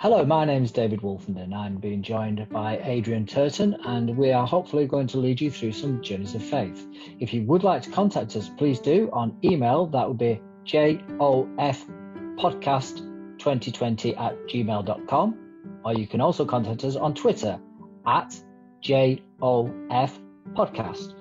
Hello, my name is David Wolfenden. I'm being joined by Adrian Turton, and we are hopefully going to lead you through some journeys of faith. If you would like to contact us, please do on email. That would be jofpodcast2020 at gmail.com, or you can also contact us on Twitter at jofpodcast.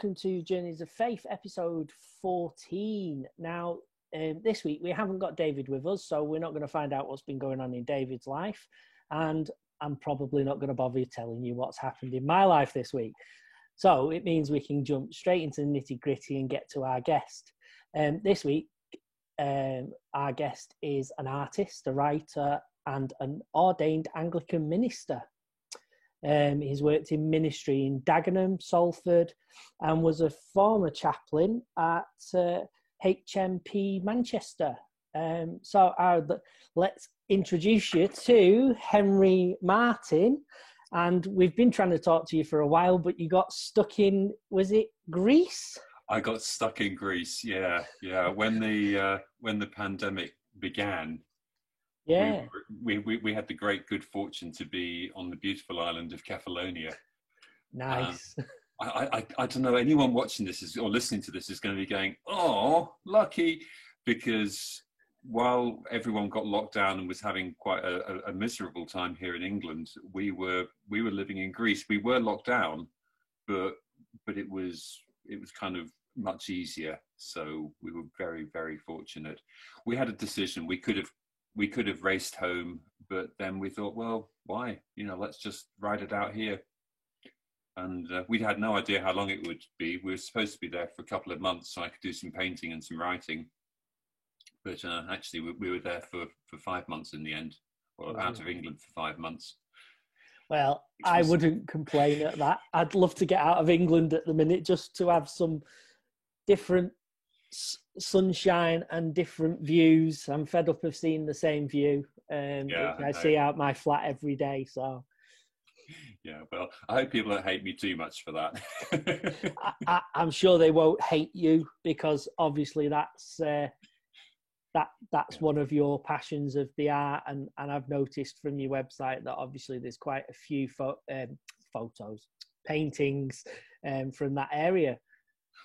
Welcome to Journeys of Faith, episode 14. Now, um, this week we haven't got David with us, so we're not going to find out what's been going on in David's life, and I'm probably not going to bother telling you what's happened in my life this week. So it means we can jump straight into the nitty gritty and get to our guest. Um, this week, um, our guest is an artist, a writer, and an ordained Anglican minister. Um, he's worked in ministry in Dagenham, Salford, and was a former chaplain at uh, HMP Manchester. Um, so uh, let's introduce you to Henry Martin. And we've been trying to talk to you for a while, but you got stuck in, was it Greece? I got stuck in Greece. Yeah, yeah. When the uh, when the pandemic began, yeah. We, we, we, had the great good fortune to be on the beautiful island of Kefalonia. Nice. Um, I, I, I don't know, anyone watching this is, or listening to this is going to be going, oh, lucky, because while everyone got locked down and was having quite a, a, a, miserable time here in England, we were we were living in Greece. We were locked down, but but it was it was kind of much easier. So we were very very fortunate. We had a decision. We could have we could have raced home, but then we thought, well, why? You know, let's just ride it out here. And uh, we had no idea how long it would be. We were supposed to be there for a couple of months, so I could do some painting and some writing. But uh, actually, we, we, were there for, for five months in the end, well, out of England for five months. Well, I wouldn't complain at that. I'd love to get out of England at the minute just to have some different sunshine and different views. I'm fed up of seeing the same view. Um, yeah, I, I see out my flat every day. So, yeah, well, I hope people don't hate me too much for that. I, am sure they won't hate you because obviously that's uh, that that's yeah. one of your passions of the art, and and I've noticed from your website that obviously there's quite a few fo- um, photos, paintings um, from that area.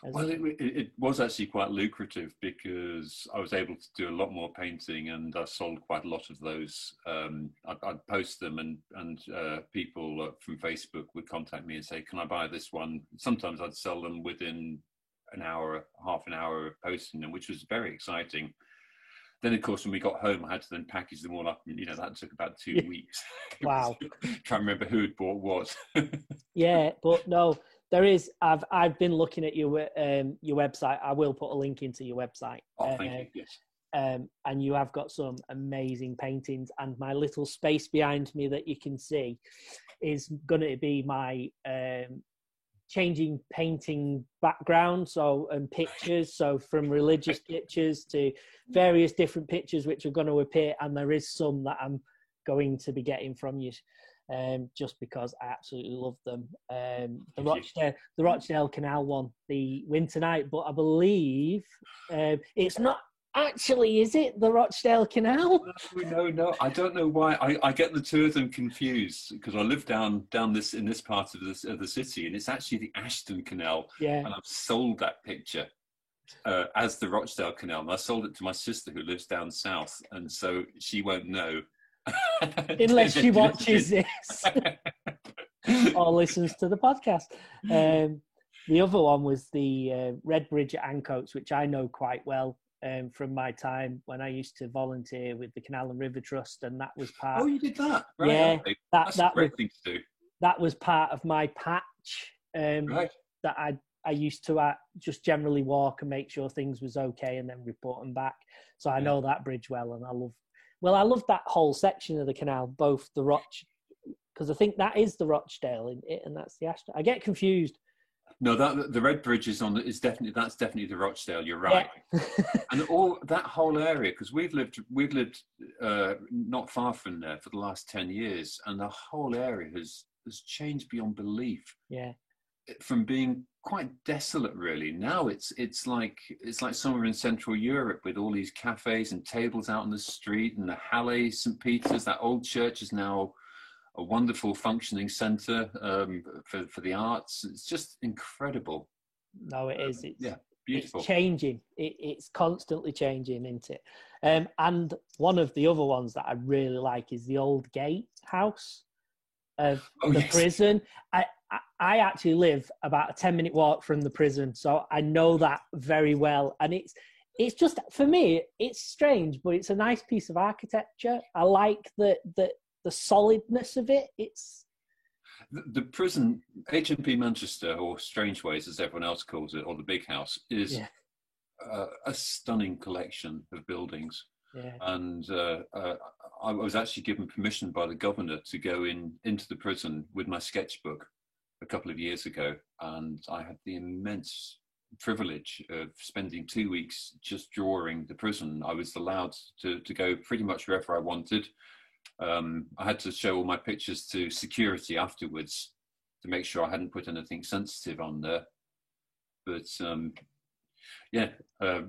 Well, it, it, was actually quite lucrative because I was able to do a lot more painting, and I sold quite a lot of those. Um, I'd, I'd, post them, and and uh, people uh, from Facebook would contact me and say, "Can I buy this one?" Sometimes I'd sell them within an hour, half an hour of posting them, which was very exciting. Then, of course, when we got home, I had to then package them all up, and you know that took about two weeks. wow! Can't remember who had bought what. yeah, but no, there is. I've I've been looking at your um, your website. I will put a link into your website. Oh, thank uh, you. Yes. Um, and you have got some amazing paintings. And my little space behind me that you can see is going to be my um, changing painting background. So and pictures. So from religious pictures to various different pictures which are going to appear. And there is some that I'm going to be getting from you um, just because I absolutely love them. Um, the Rochdale, the Rochdale Canal one, the Winter Night, but I believe um, it's not actually, is it the Rochdale Canal? No, no, no. I don't know why. I, I get the two of them confused because I live down down this in this part of the of the city, and it's actually the Ashton Canal. Yeah. And I've sold that picture. Uh, as the Rochdale Canal, and I sold it to my sister who lives down south, and so she won't know unless she watches this or listens to the podcast. Um, the other one was the uh, Red Bridge at Ancoats, which I know quite well um, from my time when I used to volunteer with the Canal and River Trust, and that was part. Oh, you did that? Right, yeah, that That's that a great was, thing to do. That was part of my patch. Um, right. That I I used to uh, just generally walk and make sure things was okay, and then report them back. So I yeah. know that bridge well, and I love well, I love that whole section of the canal, both the Roch, because I think that is the Rochdale in it, and that's the Ashton. I get confused. No, that the red bridge is on. Is definitely that's definitely the Rochdale. You're right. Yeah. and all that whole area, because we've lived we've lived uh, not far from there for the last ten years, and the whole area has has changed beyond belief. Yeah. From being quite desolate really. Now it's it's like it's like somewhere in central europe with all these cafes and tables out on the street and the halle st peter's that old church is now a wonderful functioning center um, for, for the arts. It's just incredible. No it is. It's, yeah beautiful. it's changing. It, it's constantly changing isn't it? Um, and one of the other ones that i really like is the old gate house of oh, the yes. prison. I, I actually live about a 10 minute walk from the prison, so I know that very well. And it's it's just for me, it's strange, but it's a nice piece of architecture. I like the the the solidness of it. It's the, the prison HMP Manchester, or Strangeways as everyone else calls it, or the Big House, is yeah. uh, a stunning collection of buildings. Yeah. And uh, uh, I was actually given permission by the governor to go in into the prison with my sketchbook a couple of years ago, and I had the immense privilege of spending two weeks just drawing the prison. I was allowed to, to go pretty much wherever I wanted. Um, I had to show all my pictures to security afterwards to make sure I hadn't put anything sensitive on there. But um, yeah, uh,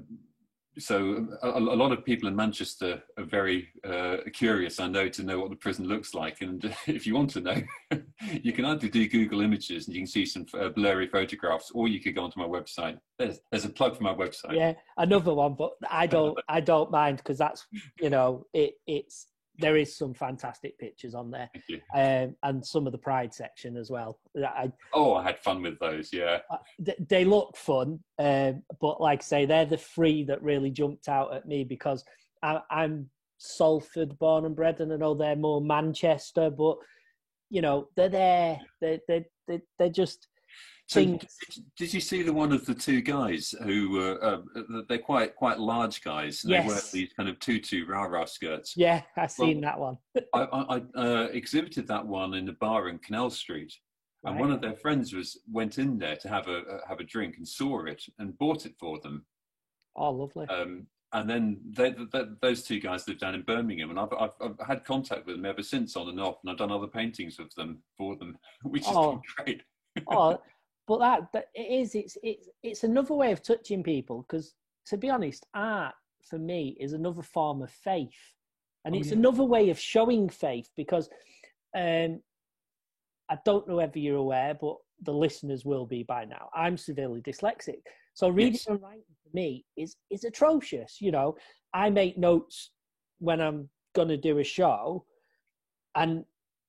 so a, a, lot of people in Manchester are very uh, curious, I know, to know what the prison looks like. And if you want to know, you can either do Google Images and you can see some uh, blurry photographs, or you could go onto my website. There's, there's a plug for my website. Yeah, another one, but I don't, I don't mind because that's, you know, it, it's there is some fantastic pictures on there, um, and some of the Pride section as well. I, oh, I had fun with those. Yeah, uh, they look fun, um, but like I say, they're the three that really jumped out at me because I, am Salford born and bred, and I know they're more Manchester, but you know they're there. They they they they're just so did you see the one of the two guys who were uh, they're quite quite large guys? They yes. wear these kind of tutu rah rah skirts. Yeah, I've seen well, that one. I, I uh, exhibited that one in a bar in Canal Street, and one of their friends was went in there to have a uh, have a drink and saw it and bought it for them. Oh, lovely. Um, and then they, they, those two guys live down in Birmingham, and I've, I've, I've, had contact with them ever since, on and off, and I've done other paintings of them for them, which is oh. great. oh, but that, that it is it's it's it's another way of touching people because to be honest art for me is another form of faith and oh, it's yeah. another way of showing faith because um i don't know whether you're aware but the listeners will be by now i'm severely dyslexic so reading yes. and writing for me is is atrocious you know i make notes when i'm going to do a show and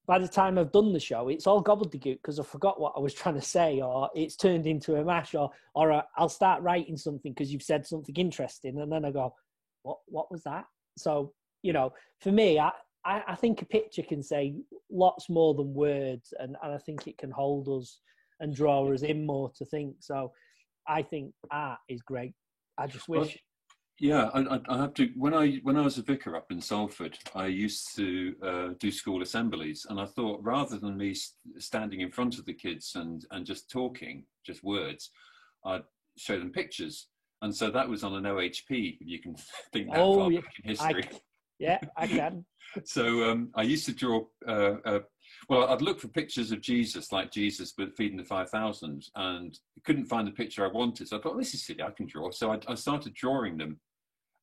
by the time I've done the show, it's all gobbledygook because I forgot what I was trying to say, or it's turned into a mash, or or I'll start writing something because you've said something interesting, and then I go, "What? What was that?" So you know, for me, I I, I think a picture can say lots more than words, and and I think it can hold us and draw us in more to think. So I think art is great. I just wish yeah, I, I, have to. When I when I was a vicar up in Salford, I used to uh, do school assemblies, and I thought rather than me standing in front of the kids and and just talking, just words, I'd show them pictures, and so that was on an OHP. You can think that oh, far yeah, back in history. I, yeah, I can. so um, I used to draw. Uh, uh, well, I'd look for pictures of Jesus, like Jesus, but feeding the five thousand, and couldn't find the picture I wanted. So I thought, this is silly. I can draw. So I, I started drawing them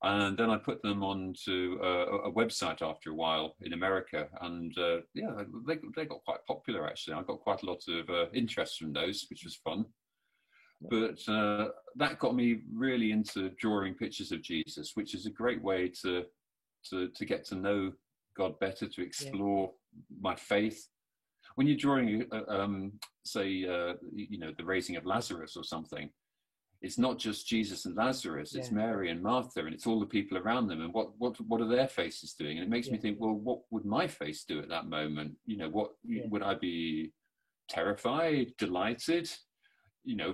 and then I put them onto a, a website after a while in America, and uh, yeah, they they got quite popular actually. I got quite a lot of uh, interest from those, which was fun. But uh, that got me really into drawing pictures of Jesus, which is a great way to to to get to know God better, to explore yeah. my faith. When you're drawing, uh, um, say, uh, you know, the raising of Lazarus or something, it's not just Jesus and Lazarus, it's. Mary and Martha, and it's all the people around them. And what what what are their faces doing? And it makes yeah. me think, well, what would my face do at that moment? You know, what yeah. would I be terrified, delighted? You know,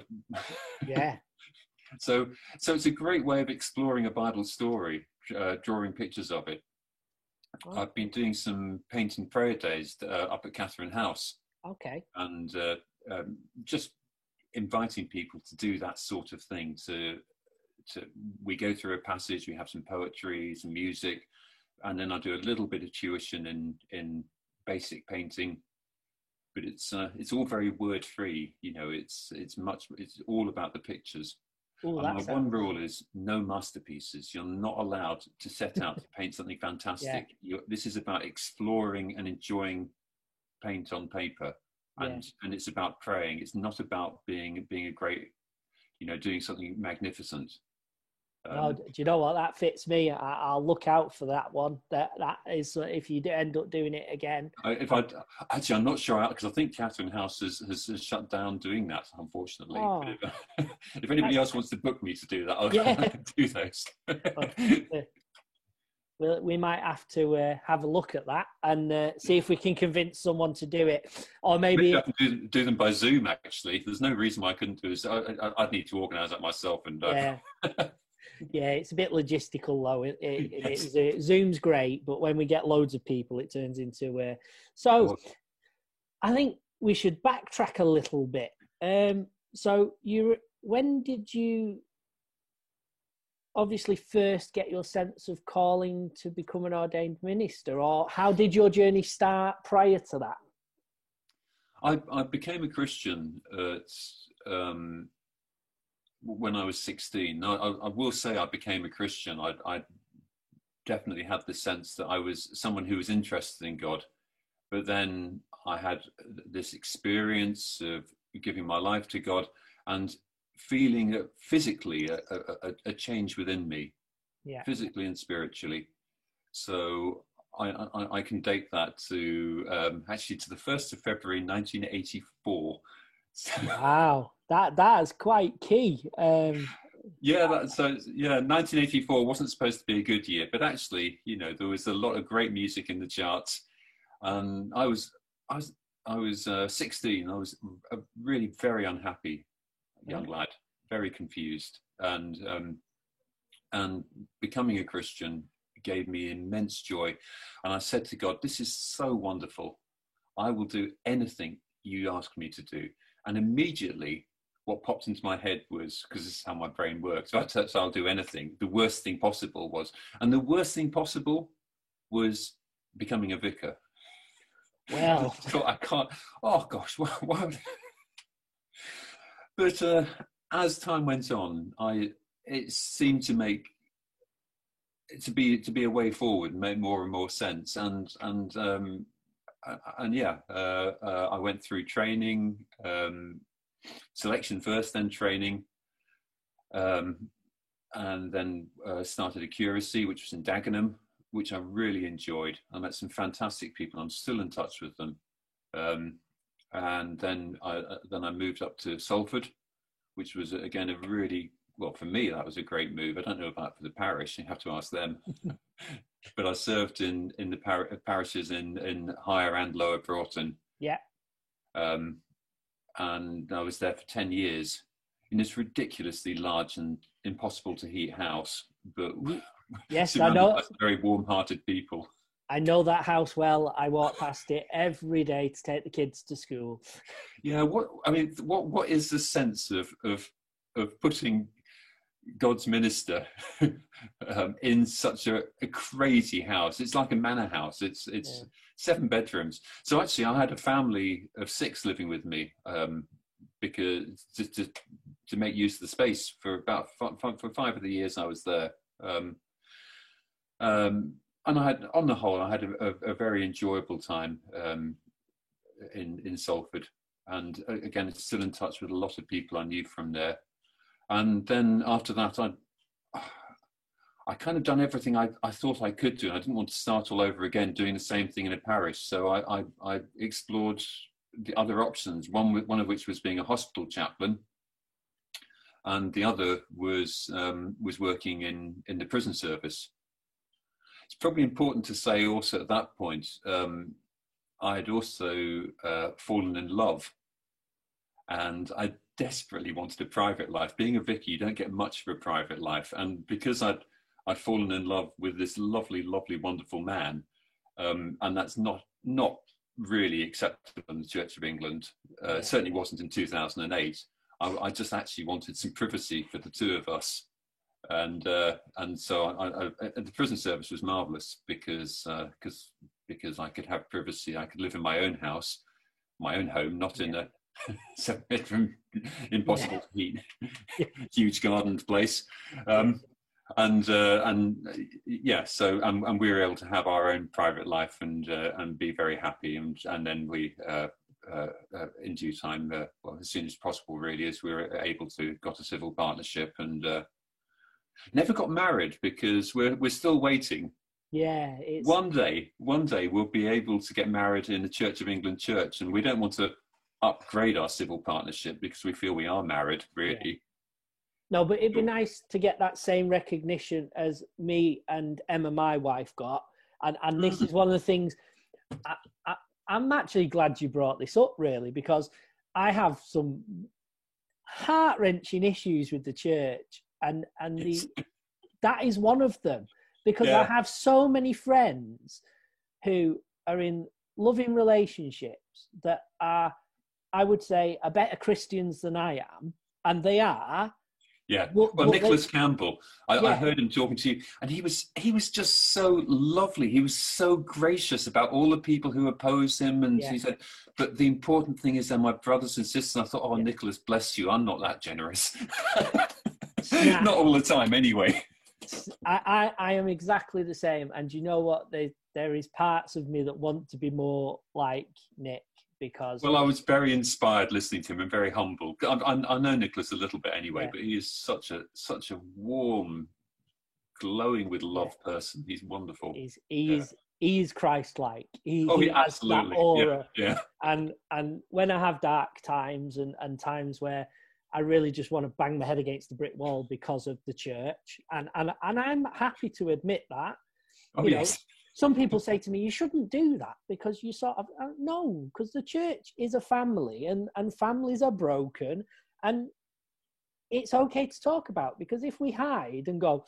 yeah. so so it's a great way of exploring a Bible story, uh, drawing pictures of it. Oh. I've been doing some painting prayer days uh, up at Catherine House. Okay. And uh, um, just inviting people to do that sort of thing to to we go through a passage we have some poetry some music and then i do a little bit of tuition in in basic painting but it's uh, it's all very word free. You know, it's it's much it's all about the pictures. Ooh, and my sounds- one rule is no masterpieces. You're not allowed to set out to paint something fantastic. You're, this is about exploring and enjoying paint on paper, Yeah. and and it's about praying. It's not about being being a great, you know, doing something magnificent. No, Um, do you know what? That fits me. I, I'll look out for that one. That that is if you end up doing it again. I- if I actually, I'm not sure because I think Catherine House has, has, has shut down doing that, unfortunately. Oh. If, if anybody else wants to book me to do that, I'll Yeah. do those. We we might have to uh, have a look at that and uh, see if we can convince someone to do it, or maybe Maybe do, do them by Zoom. Actually, there's no reason why I couldn't do this. I, I, I'd need to organise that myself, and uh, yeah. Yeah, it's a bit logistical though. It, it, Yes. uh, Zoom's great, but when we get loads of people, it turns into. Uh, so, I think we should backtrack a little bit. Um, so, you when did you obviously first get your sense of calling to become an ordained minister, or how did your journey start prior to that? I, I became a Christian at, um, when I was 16. I, I will say I became a Christian. I, I definitely had the sense that I was someone who was interested in God. But then I had this experience of giving my life to God and feeling a- physically a, a, a- change within me, Yeah. physically and spiritually. So I, I, I can date that to um, actually to the 1st of February 1984. So, Wow, that that is quite key. Um, yeah, that, so yeah, 1984 wasn't supposed to be a good year, but actually, you know, there was a lot of great music in the charts, and I was, I was, I was uh, 16. I was really very unhappy young lad, very confused, and um, and becoming a Christian gave me immense joy, and I said to God, "This is so wonderful. I will do anything you ask me to do." And immediately, what popped into my head was because this is how my brain works. So I said, so I'll do anything. The worst thing possible was, and the worst thing possible was becoming a vicar. Well. I can't. Oh gosh, why? why would... but uh, as time went on, I it seemed to make to be to be a way forward made more and more sense. And and um and yeah uh, uh, i went through training um selection first then training um and then uh, started a curacy which was in dagenham which i really enjoyed. I met some fantastic people. I'm still in touch with them. Um and then i uh, then i moved up to salford which was again a really well, for me, that was a great move. I don't know about for the parish. You have to ask them. but I served in in the par- parishes in in Higher and Lower Broughton. Yeah. Um, and I was there for ten years in this ridiculously large and impossible to heat house, but Yes, I know. very warm-hearted people. I know that house well. I walk past it every day to take the kids to school. Yeah, what I mean, what what is the sense of of of putting God's minister um, in such a, a, crazy house? It's like a manor house. It's it's Yeah. seven bedrooms. So actually, I had a family of six living with me um, because to, to to make use of the space for about f- f- for five of the years I was there. Um, um, and I had, on the whole, I had a, a, a very enjoyable time um, in in Salford and uh, again still in touch with a lot of people I knew from there. And then after that, I I kind of done everything I, I thought I could do. And I didn't want to start all over again doing the same thing in a parish. So I, I, I explored the other options. One one of which was being a hospital chaplain, and the other was um, was working in in the prison service. It's probably important to say also at that point. Um, I had also uh, fallen in love, and I desperately wanted a private life. Being a vicar, you don't get much of a private life, and because I'd I'd fallen in love with this lovely, lovely, wonderful man, um, and that's not not really acceptable in the Church of England. Uh, certainly wasn't in 2008. I, I, just actually wanted some privacy for the two of us, and uh, and so I, I, the prison service was marvelous because because because I could have privacy. I could live in my own house my own home, not in a seven bedroom, impossible to heat, huge gardened place. Um, and uh, and yeah, so and, and, we were able to have our own private life and uh, and be very happy, and and then we. Uh, uh, uh in due time, uh, well, as soon as possible, really, as we were able to got a civil partnership and never got married because we're we're still waiting yeah. One day, one day we'll be able to get married in the Church of England church, and we don't want to upgrade our civil partnership because we feel we are married, really. Yeah. No, but it'd be nice to get that same recognition as me and Emma, my wife, got. And and this is one of the things. I, I, I'm actually glad you brought this up, really, because I have some heart wrenching issues with the church, and and the that is one of them because yeah. I have so many friends who are in loving relationships that are, I would say, are better Christians than I am, and they are. Yeah, well, well Nicholas they, Campbell, I, yeah. I, heard him talking to you, and he was he was just so lovely. He was so gracious about all the people who oppose him, and yeah. he said, "But the important thing is, they're my brothers and sisters." And I thought, "Oh. Nicholas, bless you. I'm not that generous. not all the time, anyway." I, I, I am exactly the same. And you know what? There, there is parts of me that want to be more like Nick because. Well, I was very inspired listening to him and very humble. I, I, I know Nicholas a little bit anyway, yeah. but he is such a such a warm, glowing with love yeah. person. He's wonderful. He's he's yeah. he's Christ-like. He, oh, he, he absolutely. aura. Yeah, yeah. And and when I have dark times and and times where I really just want to bang my head against the brick wall because of the church, and and and I'm happy to admit that. Oh, you yes. Know, some people say to me, "You shouldn't do that because you sort of uh, no, because the church is a family, and and families are broken, and it's okay to talk about because if we hide and go,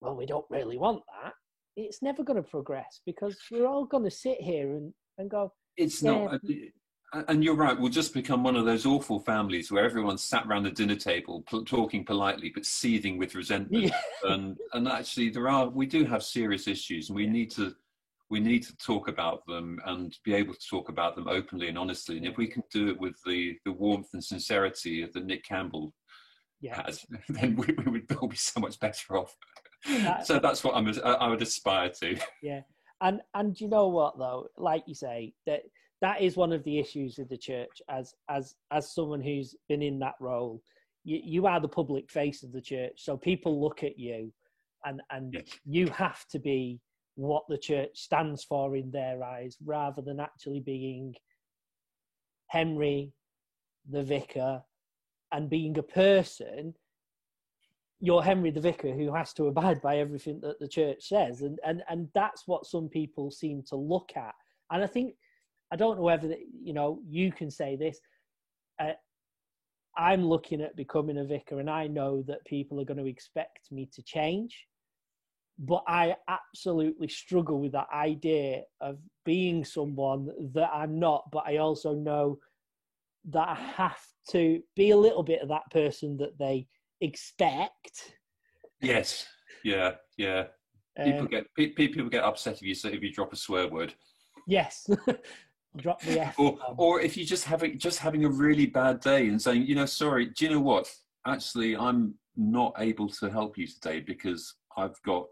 well, we don't really want that, it's never going to progress because we're all going to sit here and and go. It's yeah, not and you're right. We'll just become one of those awful families where everyone's sat around the dinner table, talking politely but seething with resentment. Yeah. And and actually, there are we do have serious issues, and we need to we need to talk about them and be able to talk about them openly and honestly. And if we can do it with the the warmth and sincerity that Nick Campbell yeah. has, then we, we would all be so much better off. That, so that's what I'm, I would aspire to. Yeah, and and you know what though, like you say that that is one of the issues of the church as as as someone who's been in that role. You, you are the public face of the church so people look at you and and yes. you have to be what the church stands for in their eyes rather than actually being henry the vicar and being a person. You're henry the vicar who has to abide by everything that the church says. And and and that's what some people seem to look at. And i think I don't know whether you know you can say this. Uh, I'm looking at becoming a vicar, and I know that people are going to expect me to change. But I absolutely struggle with that idea of being someone that I'm not. But I also know that I have to be a little bit of that person that they expect. Yes. Yeah. Yeah. People um, get people get upset if you say if you drop a swear word. Yes. drop the F. Or, or if you're just having just having a really bad day and saying, you know, sorry, do you know what? Actually, I'm not able to help you today because I've got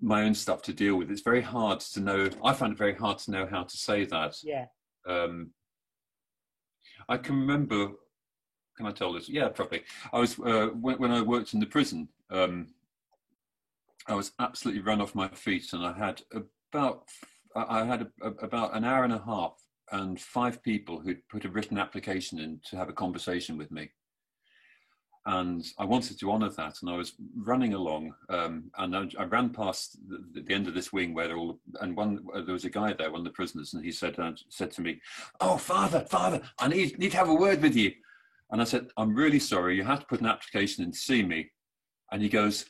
my own stuff to deal with. It's very hard to know. I find it very hard to know how to say that. Yeah. Um, I can remember. Can I tell this? Yeah, probably. I was uh, when, when, I worked in the prison. Um, I was absolutely run off my feet, and I had about I had a, a, about an hour and a half and five people who'd put a written application in to have a conversation with me. And I wanted to honour that, and I was running along, um, and I, I, ran past the, the, end of this wing where all, and one uh, there was a guy there, one of the prisoners, and he said uh, said to me, "Oh, father, father, I need need to have a word with you." And I said, "I'm really sorry, you have to put an application in to see me." And he goes,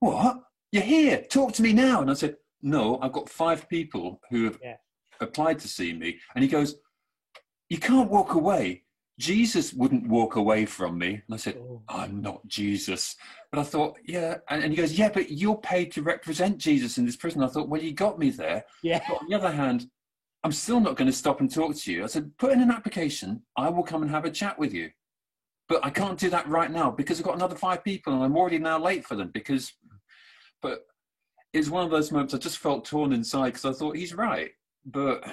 "What? You're here? Talk to me now." And I said, no, I've got five people who have yeah. applied to see me. And he goes, You can't walk away. Jesus wouldn't walk away from me. And I said, oh. I'm not Jesus. But I thought, yeah. And, and, he goes, Yeah, but you're paid to represent Jesus in this prison. I thought, Well, you got me there. Yeah. But on the other hand, I'm still not going to stop and talk to you. I said, put in an application. I will come and have a chat with you. But I can't do that right now because I've got another five people and I'm already now late for them because, but it's one of those moments I just felt torn inside because I thought he's right. But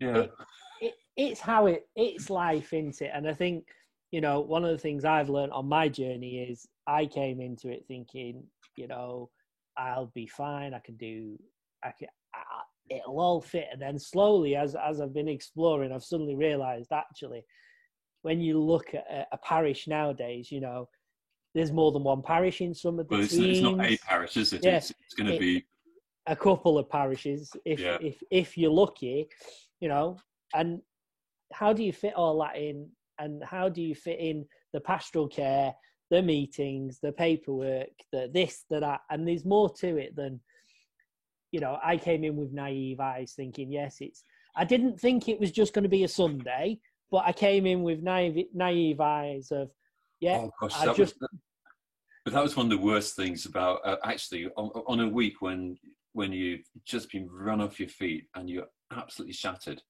yeah. It, it, it's how it, it's life, isn't it? And I think, you know, one of the things I've learned on my journey is I came into it thinking, you know, I'll be fine. I can do, I can, I, it'll all fit. And then slowly, as as I've been exploring, I've suddenly realised actually, when you look at a, a, parish nowadays, you know, there's more than one parish in some of the. Well, it's, it's not a parish, is it? Yeah, it's, it's going to be a couple of parishes if yeah. if if you're lucky, you know. And how do you fit all that in? And how do you fit in the pastoral care? the meetings, the paperwork, the this, the that, and there's more to it than you know. I came in with naive eyes, thinking, yes, it's. I didn't think it was just going to be a Sunday, but I came in with naive naive eyes of, yeah, oh, gosh, I just. Was, but that was one of the worst things about uh, actually on, on a week when when you've just been run off your feet and you're absolutely shattered,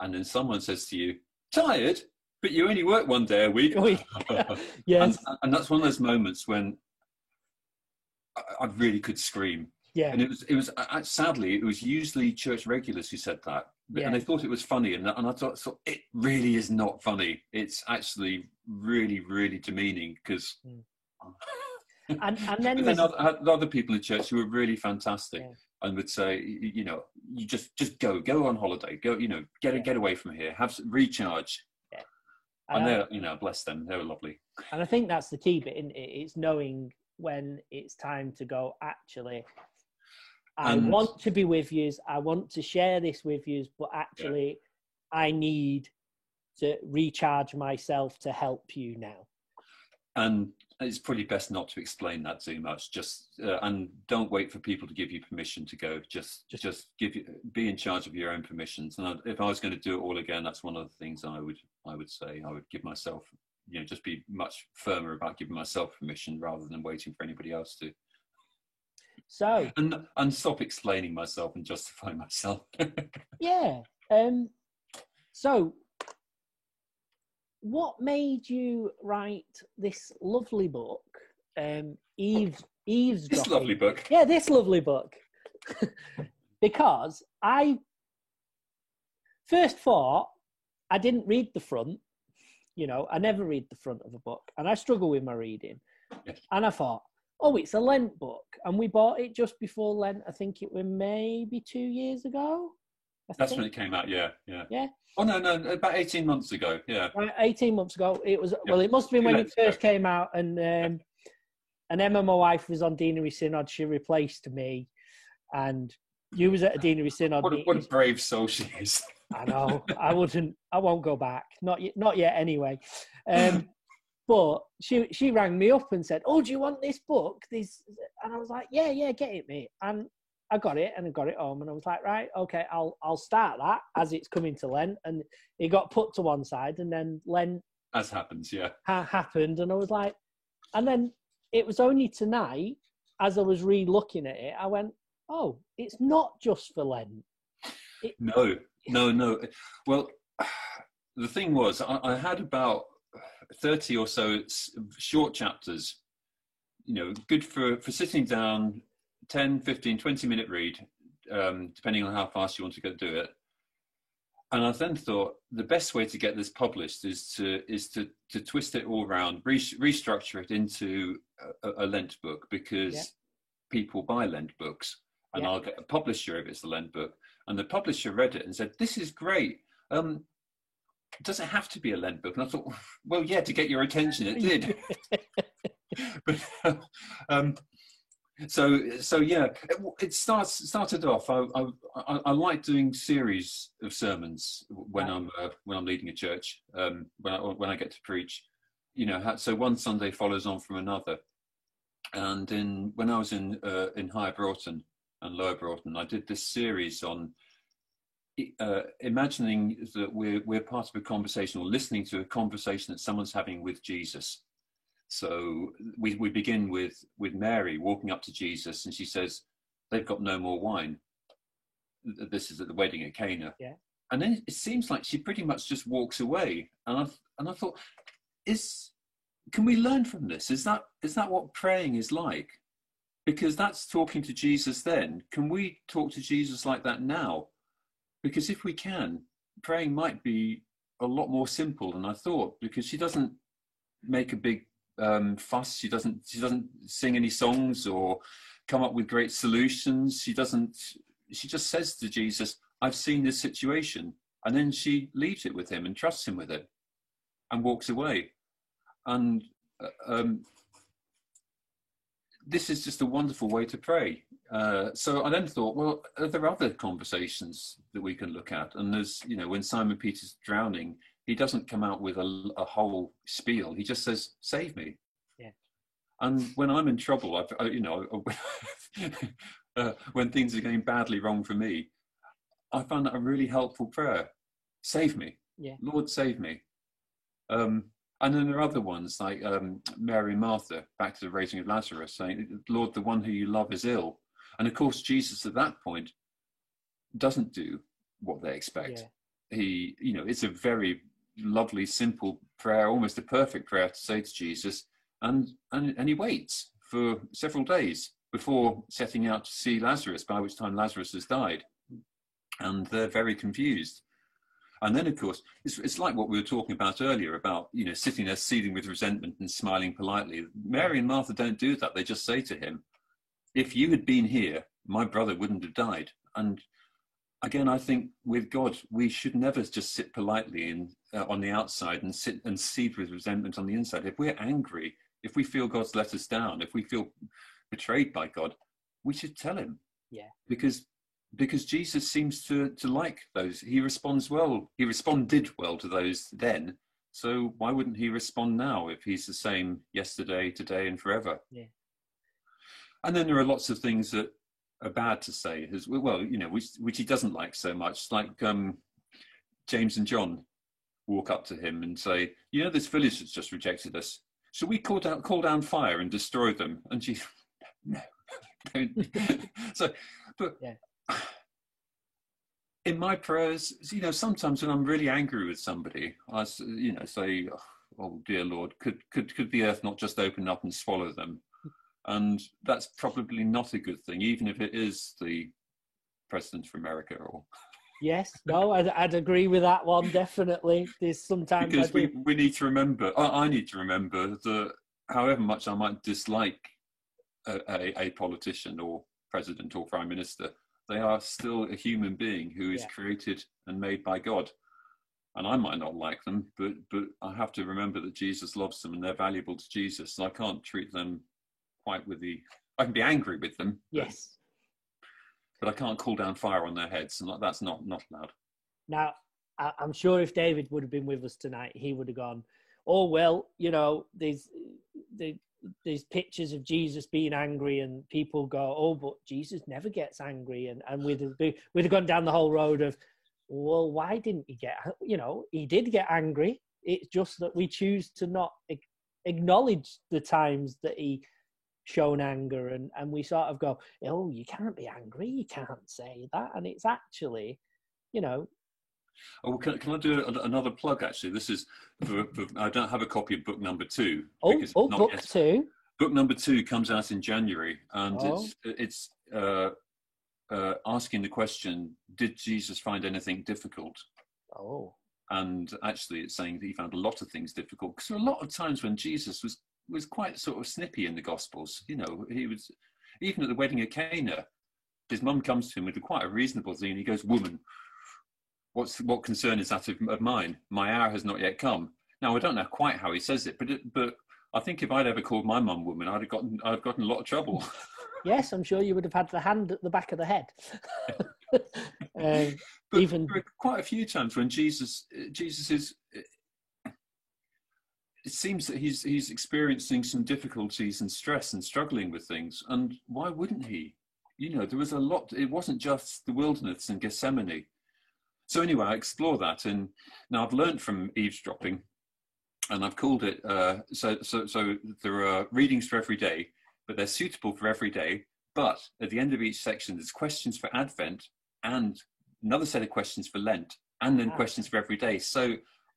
and then someone says to you, "Tired? but you only work one day a week. Oh, yes. And, and, that's one of those moments when I, really could scream. Yeah. And it was, it was uh, sadly, it was usually church regulars who said that. Yeah. And they thought it was funny. And, and I thought, thought, it really is not funny. It's actually really, really demeaning because. Mm. and, and then, then other, other, people in church who were really fantastic. Yeah and would say, you know, you just just go, go on holiday, go, you know, get yeah. get away from here, have recharge, and they're, you know, bless them, they were lovely. And I think that's the key bit, it? It's knowing when it's time to go, actually, I and, want to be with you, I want to share this with you, but actually, yeah. I need to recharge myself to help you now. And it's probably best not to explain that too much. Just uh, and don't wait for people to give you permission to go. Just just, just give you be in charge of your own permissions. And if I was going to do it all again, that's one of the things I would I would say I would give myself. You know, just be much firmer about giving myself permission rather than waiting for anybody else to. So and and stop explaining myself and justifying myself. yeah. Um. So what made you write this lovely book, um, Eve's Eve's This lovely book. Yeah, this lovely book. because I first thought I didn't read the front. You know, I never read the front of a book, and I struggle with my reading. Yes. And I thought, oh, it's a Lent book, and we bought it just before Lent. I think it was maybe two years ago. I That's think. when it came out. Yeah, yeah. Yeah. Oh no, no, about eighteen months ago. Yeah. Right, eighteen months ago. It was. Yeah. Well, it must have been when it first go. came out, and um, and Emma, my wife, was on Deanery Synod. She replaced me, and you was at a Deanery Synod. What, what a brave soul she is. I know. I wouldn't. I won't go back. Not yet. Not yet. Anyway. Um, but she she rang me up and said, "Oh, do you want this book?" This, and I was like, "Yeah, yeah, get it, mate." And I got it and I got it home and I was like, right, okay, I'll I'll start that as it's coming to Lent, and it got put to one side, and then Lent as happens, yeah, ha- happened, and I was like, and then it was only tonight as I was re-looking at it, I went, oh, it's not just for Lent. It, no, no, no. Well, the thing was, I, I had about thirty or so short chapters you know, good for, for sitting down 10, 15, 20 minute read, um, depending on how fast you want to go do it. And I then thought the best way to get this published is to is to to twist it all around, re- restructure it into a, a Lent book because yeah. people buy Lent books, and yeah. I'll get a publisher if it's a Lent book. And the publisher read it and said, "This is great. Um, does it have to be a Lent book?" And I thought, "Well, yeah, to get your attention, it did." but um, so so yeah it, it starts started off I, I, I like doing series of sermons when i'm uh, when i'm leading a church um when i when i get to preach you know so one sunday follows on from another and in when i was in uh, in higher broughton and lower broughton i did this series on uh, imagining that we're we're part of a conversation or listening to a conversation that someone's having with jesus so we, we begin with, with Mary walking up to Jesus and she says, They've got no more wine. this is at the wedding at Cana. Yeah. And then it seems like she pretty much just walks away. And I and I thought, is can we learn from this? Is that is that what praying is like? Because that's talking to Jesus then. Can we talk to Jesus like that now? Because if we can, praying might be a lot more simple than I thought because she doesn't make a big um, fuss. She doesn't she doesn't sing any songs or come up with great solutions. She doesn't. She just says to Jesus, "I've seen this situation," and then she leaves it with him and trusts him with it, and walks away. And uh, um, this is just a wonderful way to pray. Uh, so I then thought, well, are there other conversations that we can look at? And there's, you know, when Simon Peter's drowning, he doesn't come out with a, a whole spiel. He just says, "Save me." Yeah. And when I'm in trouble, I've, I, you know, uh, when things are going badly wrong for me, I found that a really helpful prayer. Save me, Yeah. Lord, save me. Um, and then there are other ones like um, Mary and Martha, back to the raising of Lazarus, saying, Lord, the one who you love is ill. And of course, Jesus at that point doesn't do what they expect. Yeah. He, you know, it's a very lovely, simple prayer, almost a perfect prayer to say to Jesus. And, and, and he waits for several days before setting out to see Lazarus, by which time Lazarus has died. And they're very confused. And then, of course, it's, it's like what we were talking about earlier about, you know, sitting there seething with resentment and smiling politely. Mary and Martha don't do that. They just say to him, if you had been here, my brother wouldn't have died. And again, I think with God, we should never just sit politely in, uh, on the outside and sit and seethe with resentment on the inside. If we're angry, if we feel God's let us down, if we feel betrayed by God, we should tell him. Yeah. Because because Jesus seems to to like those. He responds well. He responded well to those then. So why wouldn't he respond now if he's the same yesterday, today, and forever? Yeah. And then there are lots of things that are bad to say as well. You know, which which he doesn't like so much. Like um, James and John walk up to him and say, "You know, this village has just rejected us. Should we call down call down fire and destroy them?" And she, no, don't. so, but Yeah. in my prayers, you know, sometimes when I'm really angry with somebody, I, you know, say, "Oh dear Lord, could could could the earth not just open up and swallow them?" And that's probably not a good thing, even if it is the president of America or Yes, no, I'd, I'd agree with that one definitely. There's sometimes because we, we need to remember I, I need to remember that however much i might dislike a, a, a politician or president or prime minister they are still a human being who is Yeah. created and made by god and i might not like them but but i have to remember that jesus loves them and they're valuable to jesus so i can't treat them quite with the i can be angry with them yes. but i can't call down fire on their heads and that's not not allowed Now, I'm sure if David would have been with us tonight, he would have gone, "Oh well, you know, these the, there's pictures of Jesus being angry, and people go, oh, but Jesus never gets angry,' and and we'd have, we'd have gone down the whole road of, well, why didn't he get? You know, he did get angry. It's just that we choose to not acknowledge the times that he shown anger and and we sort of go oh you can't be angry you can't say that and it's actually you know Oh, well, can, can I do a, another plug? Actually, this is for, for, I don't have a copy of book number two. oh, oh not book yet- two book number two comes out in January, and Oh. it's it's uh, uh, asking the question: Did Jesus find anything difficult? oh And actually, it's saying that he found a lot of things difficult because there are a lot of times when Jesus was was quite sort of snippy in the Gospels. You know, he was even at the wedding at Cana. His mum comes to him with quite a reasonable thing, and he goes, "Woman, what's what concern is that of, of mine? My hour has not yet come." Now, I don't know quite how he says it, but it, but I think if I'd ever called my mum woman, I'd have gotten I'd have gotten a lot of trouble. yes i'm sure you would have had the hand at the back of the head um, But Even- quite a few times when Jesus Jesus is it seems that he's he's experiencing some difficulties and stress and struggling with things and why wouldn't he you know there was a lot it wasn't just the wilderness and gethsemane so anyway i explore that and now i've learned from eavesdropping and i've called it uh, so so so there are readings for every day but they're suitable for every day but at the end of each section there's questions for advent and another set of questions for Lent, and then Ah. questions for every day. So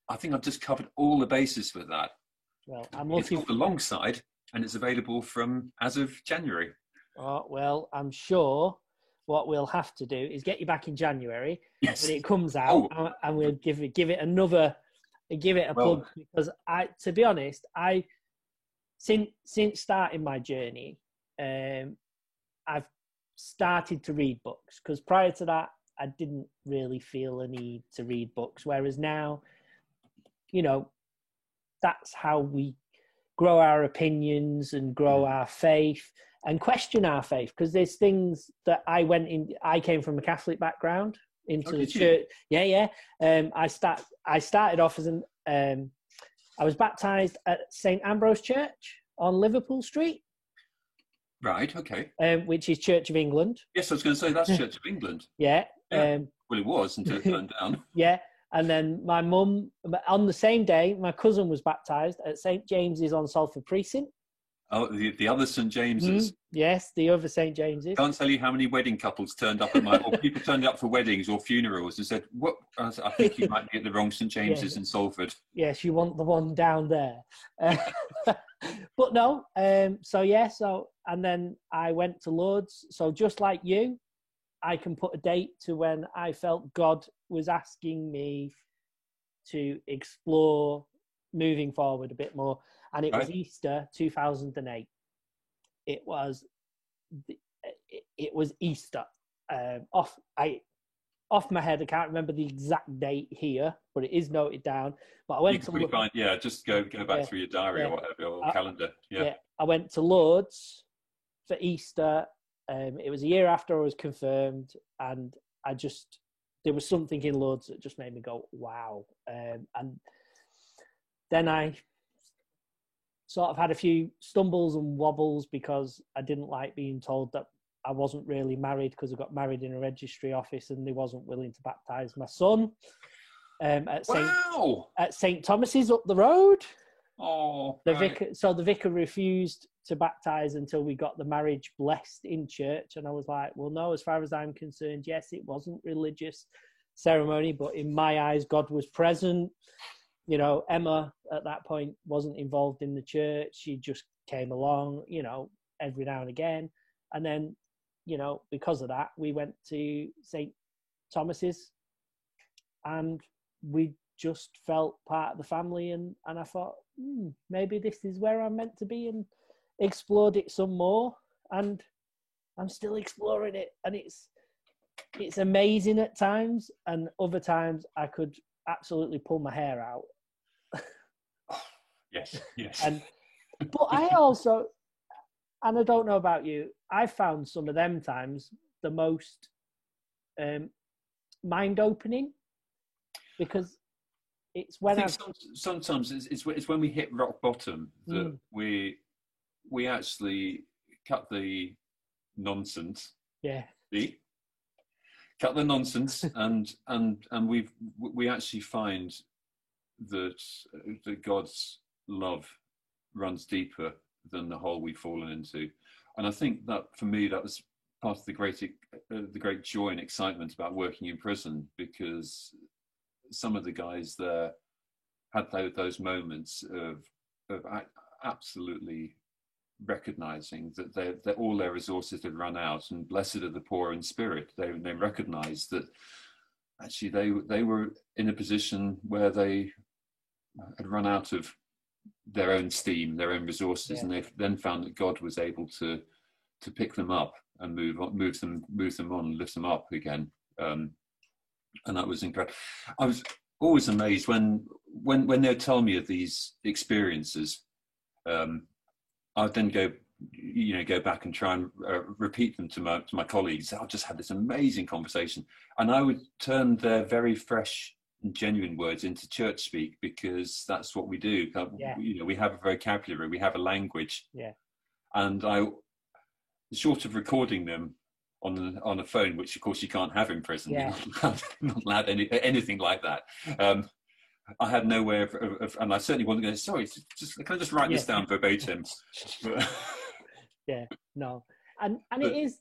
I think I've just covered all the bases with that. Well, I'm It's looking. Alongside, and it's available from as of January. Oh, well, I'm sure what we'll have to do is get you back in January Yes. when it comes out, Oh. and- and we'll give it give it another give it a Well- plug because I, to be honest, I since since starting my journey, um, I've started to read books because prior to that, I didn't really feel a need to read books. Whereas now, you know, that's how we grow our opinions and grow Mm. our faith and question our faith because there's things that I went in. I came from a Catholic background into Oh, the did you? church. Yeah, yeah. Um, I start. I started off as an. Um, I was baptized at St Ambrose Church on Liverpool Street, Right. Okay. um, which is Church of England. Yes, I was going to say that's Church of England. Yeah. Yeah. Um, Well, it was until it burned down. yeah. And then my mum, on the same day, my cousin was baptized at St James's on Salford Precinct. Oh, the, the other St James's. Mm, yes, the other St James's. Can't tell you how many wedding couples turned up at my, or people turned up for weddings or funerals and said, "What? I said, I think you might be at the wrong St James's Yeah. in Salford." yes, you want the one down there. Uh, but no, um, so yeah, so and then I went to Lourdes. So just like you, I can put a date to when I felt God was asking me to explore moving forward a bit more, and it was Easter 2008. It was, it, was Easter. Um, off I off my head, I can't remember the exact date here, but it is noted down. But I You went can to look, find, yeah, just go go back Yeah. through your diary Yeah. or whatever or Uh, calendar. Yeah. yeah. I went to Lourdes for Easter. Um, it was a year after I was confirmed, and I just there was something in Lourdes that just made me go, "Wow!" Um, and then I sort of had a few stumbles and wobbles because I didn't like being told that I wasn't really married because I got married in a registry office and they wasn't willing to baptize my son um, at St Wow. at St Thomas's up the road. Oh. The right. vicar, so the vicar refused to baptize until we got the marriage blessed in church, and I was like, "Well, no. As far as I'm concerned, yes, it wasn't religious ceremony, but in my eyes, God was present." You know, Emma at that point wasn't involved in the church; she just came along, you know, every now and again, and then, you know, because of that, we went to St Thomas's, and we just felt part of the family and and I thought hmm, maybe this is where I'm meant to be and explored it some more and I'm still exploring it and it's it's amazing at times and other times I could absolutely pull my hair out Yes. Yes. and but I also and I don't know about you I found some of them times the most um mind opening because it's I when think I've sometimes it's, it's it's when we hit rock bottom that Mm. we we actually cut the nonsense. yeah See? Cut the nonsense, and and and we we actually find that that God's love runs deeper than the hole we've fallen into, and I think that for me that was part of the great uh, the great joy and excitement about working in prison because some of the guys there had those, those moments of of absolutely recognizing that they that all their resources had run out and blessed are the poor in spirit. They they recognized that actually they they were in a position where they had run out of their own steam their own resources Yeah. and they then found that god was able to to pick them up and move on move them move them on lift them up again. Um and that was incredible. I was always amazed when when when they'd tell me of these experiences. Um I'd then go, you know, go back and try and uh, repeat them to my to my colleagues. I'll just have this amazing conversation, and I would turn their very fresh and genuine words into church speak because that's what we do. Uh, Yeah. You know, we have a vocabulary, we have a language, Yeah. and I, short of recording them on on a phone, which of course you can't have in prison, Yeah. not allowed, not allowed any, anything like that. Um, I had no way of, of, of, and I certainly wasn't going. to Sorry, just can I just write this Yeah. down verbatim? But- no and and it is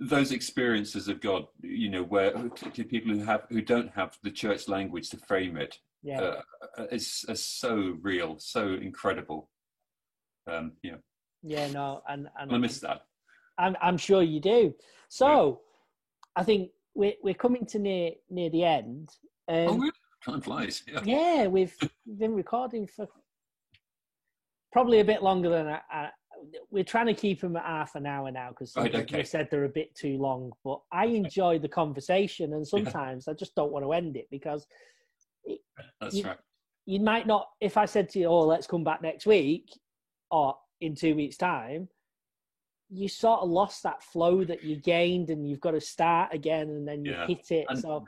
those experiences of God, you know, where people who have who don't have the church language to frame it, Yeah. uh, is, is so real, so incredible. Um, yeah, yeah. No. And and I miss that. I'm I'm sure you do. So, I think we're we're coming to near near the end. Um, oh? Time flies. Yeah. Yeah, we've been recording for probably a bit longer than I, I, we're trying to keep them at half an hour now because Right, okay. we said they're a bit too long. But I enjoy the conversation, and sometimes I just don't want to end it because That's You- right. you might not. If I said to you, "Oh, let's come back next week," or in two weeks' time, you sort of lost that flow that you gained, and you've got to start again, and then you Yeah. hit it. And- so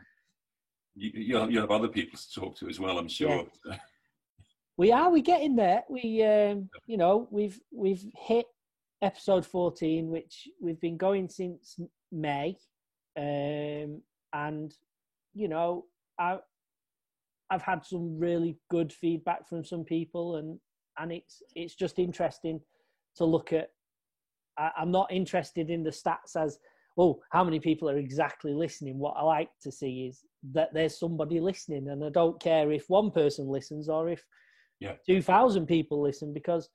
You, you'll, you'll have other people to talk to as well, I'm sure. we are We're getting there. We um you know we've we've hit episode 14 which we've been going since may. Um and you know i i've had some really good feedback from some people and and it's it's just interesting to look at. I, i'm not interested in the stats as oh how many people are exactly listening. What i like to see is that there's somebody listening and i don't care if one person listens or if Yeah. 2000 people listen because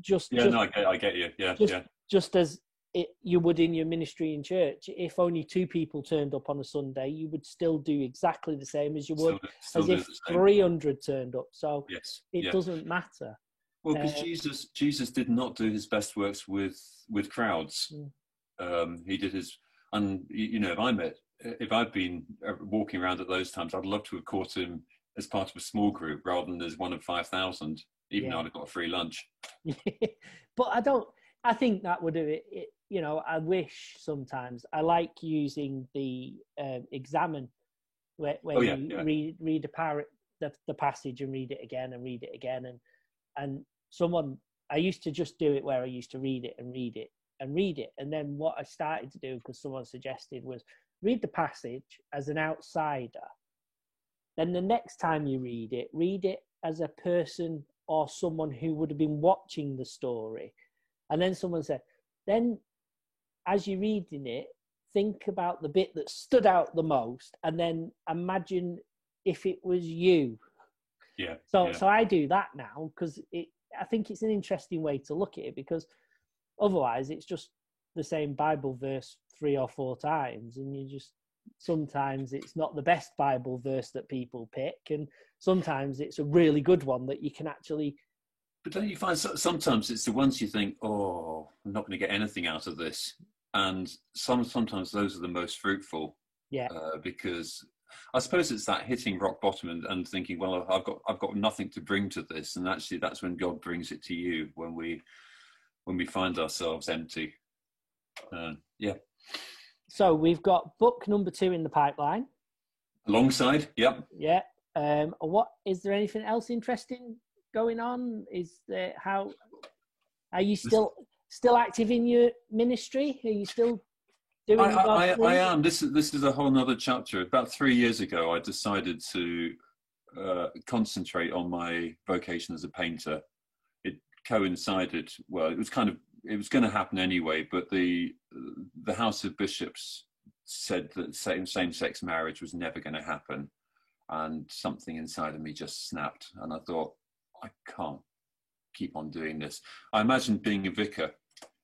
just Yeah, just, no, I get, I get you. Yeah, just, yeah. just as it, you would in your ministry in church if only two people turned up on a sunday you would still do exactly the same as you would Still, still as if 300 turned up so Yes. it yeah. doesn't matter Well, because Uh, Jesus, Jesus did not do his best works with with crowds. Mm. Um, he did his, and you you know, if I met, if I'd been uh, walking around at those times, I'd love to have caught him as part of a small group rather than as one of five thousand. Even Yeah. though I'd have got a free lunch. but I don't. I think that would do it, it. You know, I wish sometimes I like using the um, examine where, where Oh, yeah, you yeah. read read a par- the, the passage and read it again and read it again and and someone I used to just do it where I used to read it and read it and read it and then what I started to do because someone suggested was read the passage as an outsider. Then the next time you read it, read it as a person or someone who would have been watching the story. And then someone said, then as you're reading it, think about the bit that stood out the most and then imagine if it was you. Yeah. So yeah. so I do that now because it I think it's an interesting way to look at it because otherwise it's just the same Bible verse three or four times and you just sometimes it's not the best Bible verse that people pick and sometimes it's a really good one that you can actually But don't you find sometimes it's the ones you think, oh, I'm not going to get anything out of this, and some sometimes those are the most fruitful. Yeah. Uh, because I suppose it's that hitting rock bottom and, and thinking, well, I've got I've got nothing to bring to this, and actually that's when God brings it to you when we when we find ourselves empty. Uh, yeah. So we've got book number two in the pipeline. Alongside, yep. Yeah. Um what is there anything else interesting going on? Is there how are you still still active in your ministry? Are you still doing I, I, I. Am. This is this is a whole other chapter. About three years ago, I decided to uh, concentrate on my vocation as a painter. It coincided. Well, it was kind of it was going to happen anyway, but the the House of Bishops said that same same sex marriage was never going to happen, and something inside of me just snapped, and I thought, I can't keep on doing this. I imagined being a vicar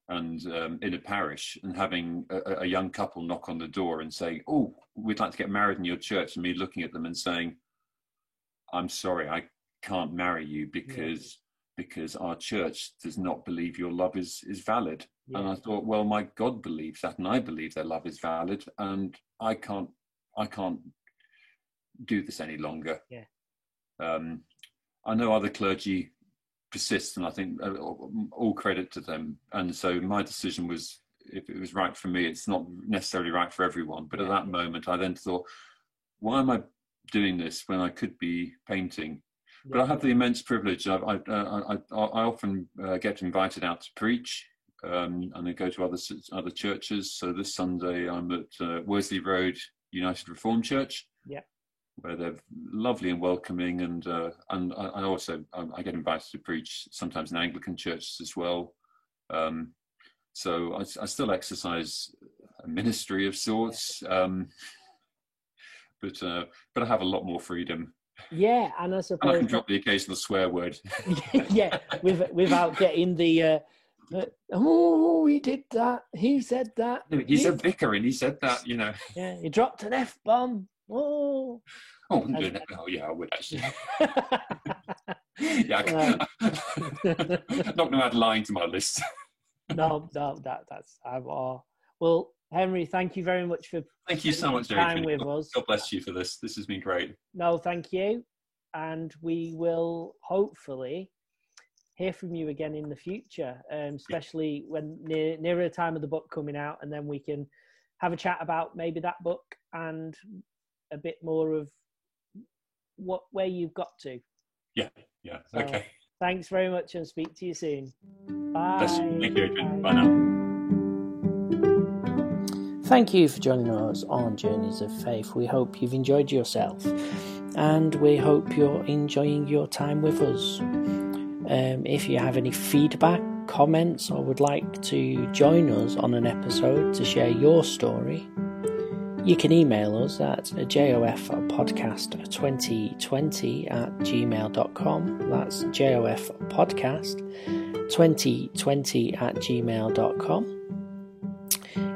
and um, in a parish and having a, a young couple knock on the door and say, "Oh, we'd like to get married in your church," and me looking at them and saying, "I'm sorry, I can't marry you because because our church does not believe your love is is valid." And I thought, well, my God believes that, and I believe their love is valid, and I can't I can't do this any longer. Yeah. Um, I know other clergy persist, and I think uh, all credit to them. And so my decision was, if it was right for me, it's not necessarily right for everyone. But at that moment, I then thought, why am I doing this when I could be painting? But I have the immense privilege. I, I, I, I, I often uh, get invited out to preach, um, and I go to other other churches. So this Sunday, I'm at uh, Worsley Road United Reformed Church. Yeah. Where they're lovely and welcoming, and uh, and I, I also um, I get invited to preach sometimes in Anglican churches as well. Um, so I, I, still exercise a ministry of sorts, um, but uh, but I have a lot more freedom. Yeah, and I suppose and I can drop the occasional swear word. yeah, with, without getting the. Uh, uh, oh, he did that. He said that. He's he, a vicar, and he said that. You know. Yeah, he dropped an f bomb. Oh. Oh, and, oh yeah, I would actually. yeah, not going to add lying to my list. no, no, that that's I'm all. Well, Henry, thank you very much for thank you so much, time Adrian. with us. God bless you for this. This has been great. No, thank you, and we will hopefully hear from you again in the future, um, especially when near nearer the time of the book coming out, and then we can have a chat about maybe that book and a bit more of what where you've got to. Yeah, yeah, so, okay. Thanks very much, and speak to you soon. Bye. Thank you, Adrian. Bye now. Thank you for joining us on Journeys of Faith. We hope you've enjoyed yourself and we hope you're enjoying your time with us. Um, if you have any feedback, comments, or would like to join us on an episode to share your story, you can email us at jofpodcast2020 at gmail.com. That's jofpodcast2020 at gmail.com.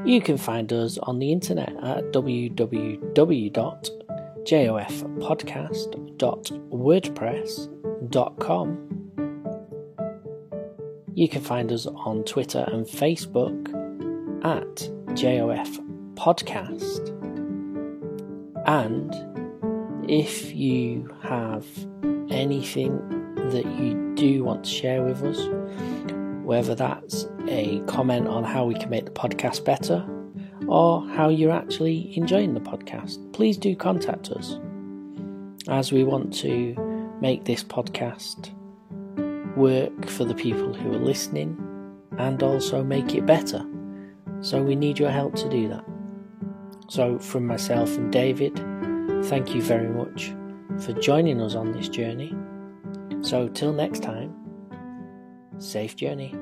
You can find us on the internet at www.jofpodcast.wordpress.com. You can find us on Twitter and Facebook at JOF Podcast. And if you have anything that you do want to share with us, whether that's a comment on how we can make the podcast better or how you're actually enjoying the podcast, please do contact us as we want to make this podcast work for the people who are listening and also make it better. So we need your help to do that. So, from myself and David, thank you very much for joining us on this journey. So, till next time, safe journey.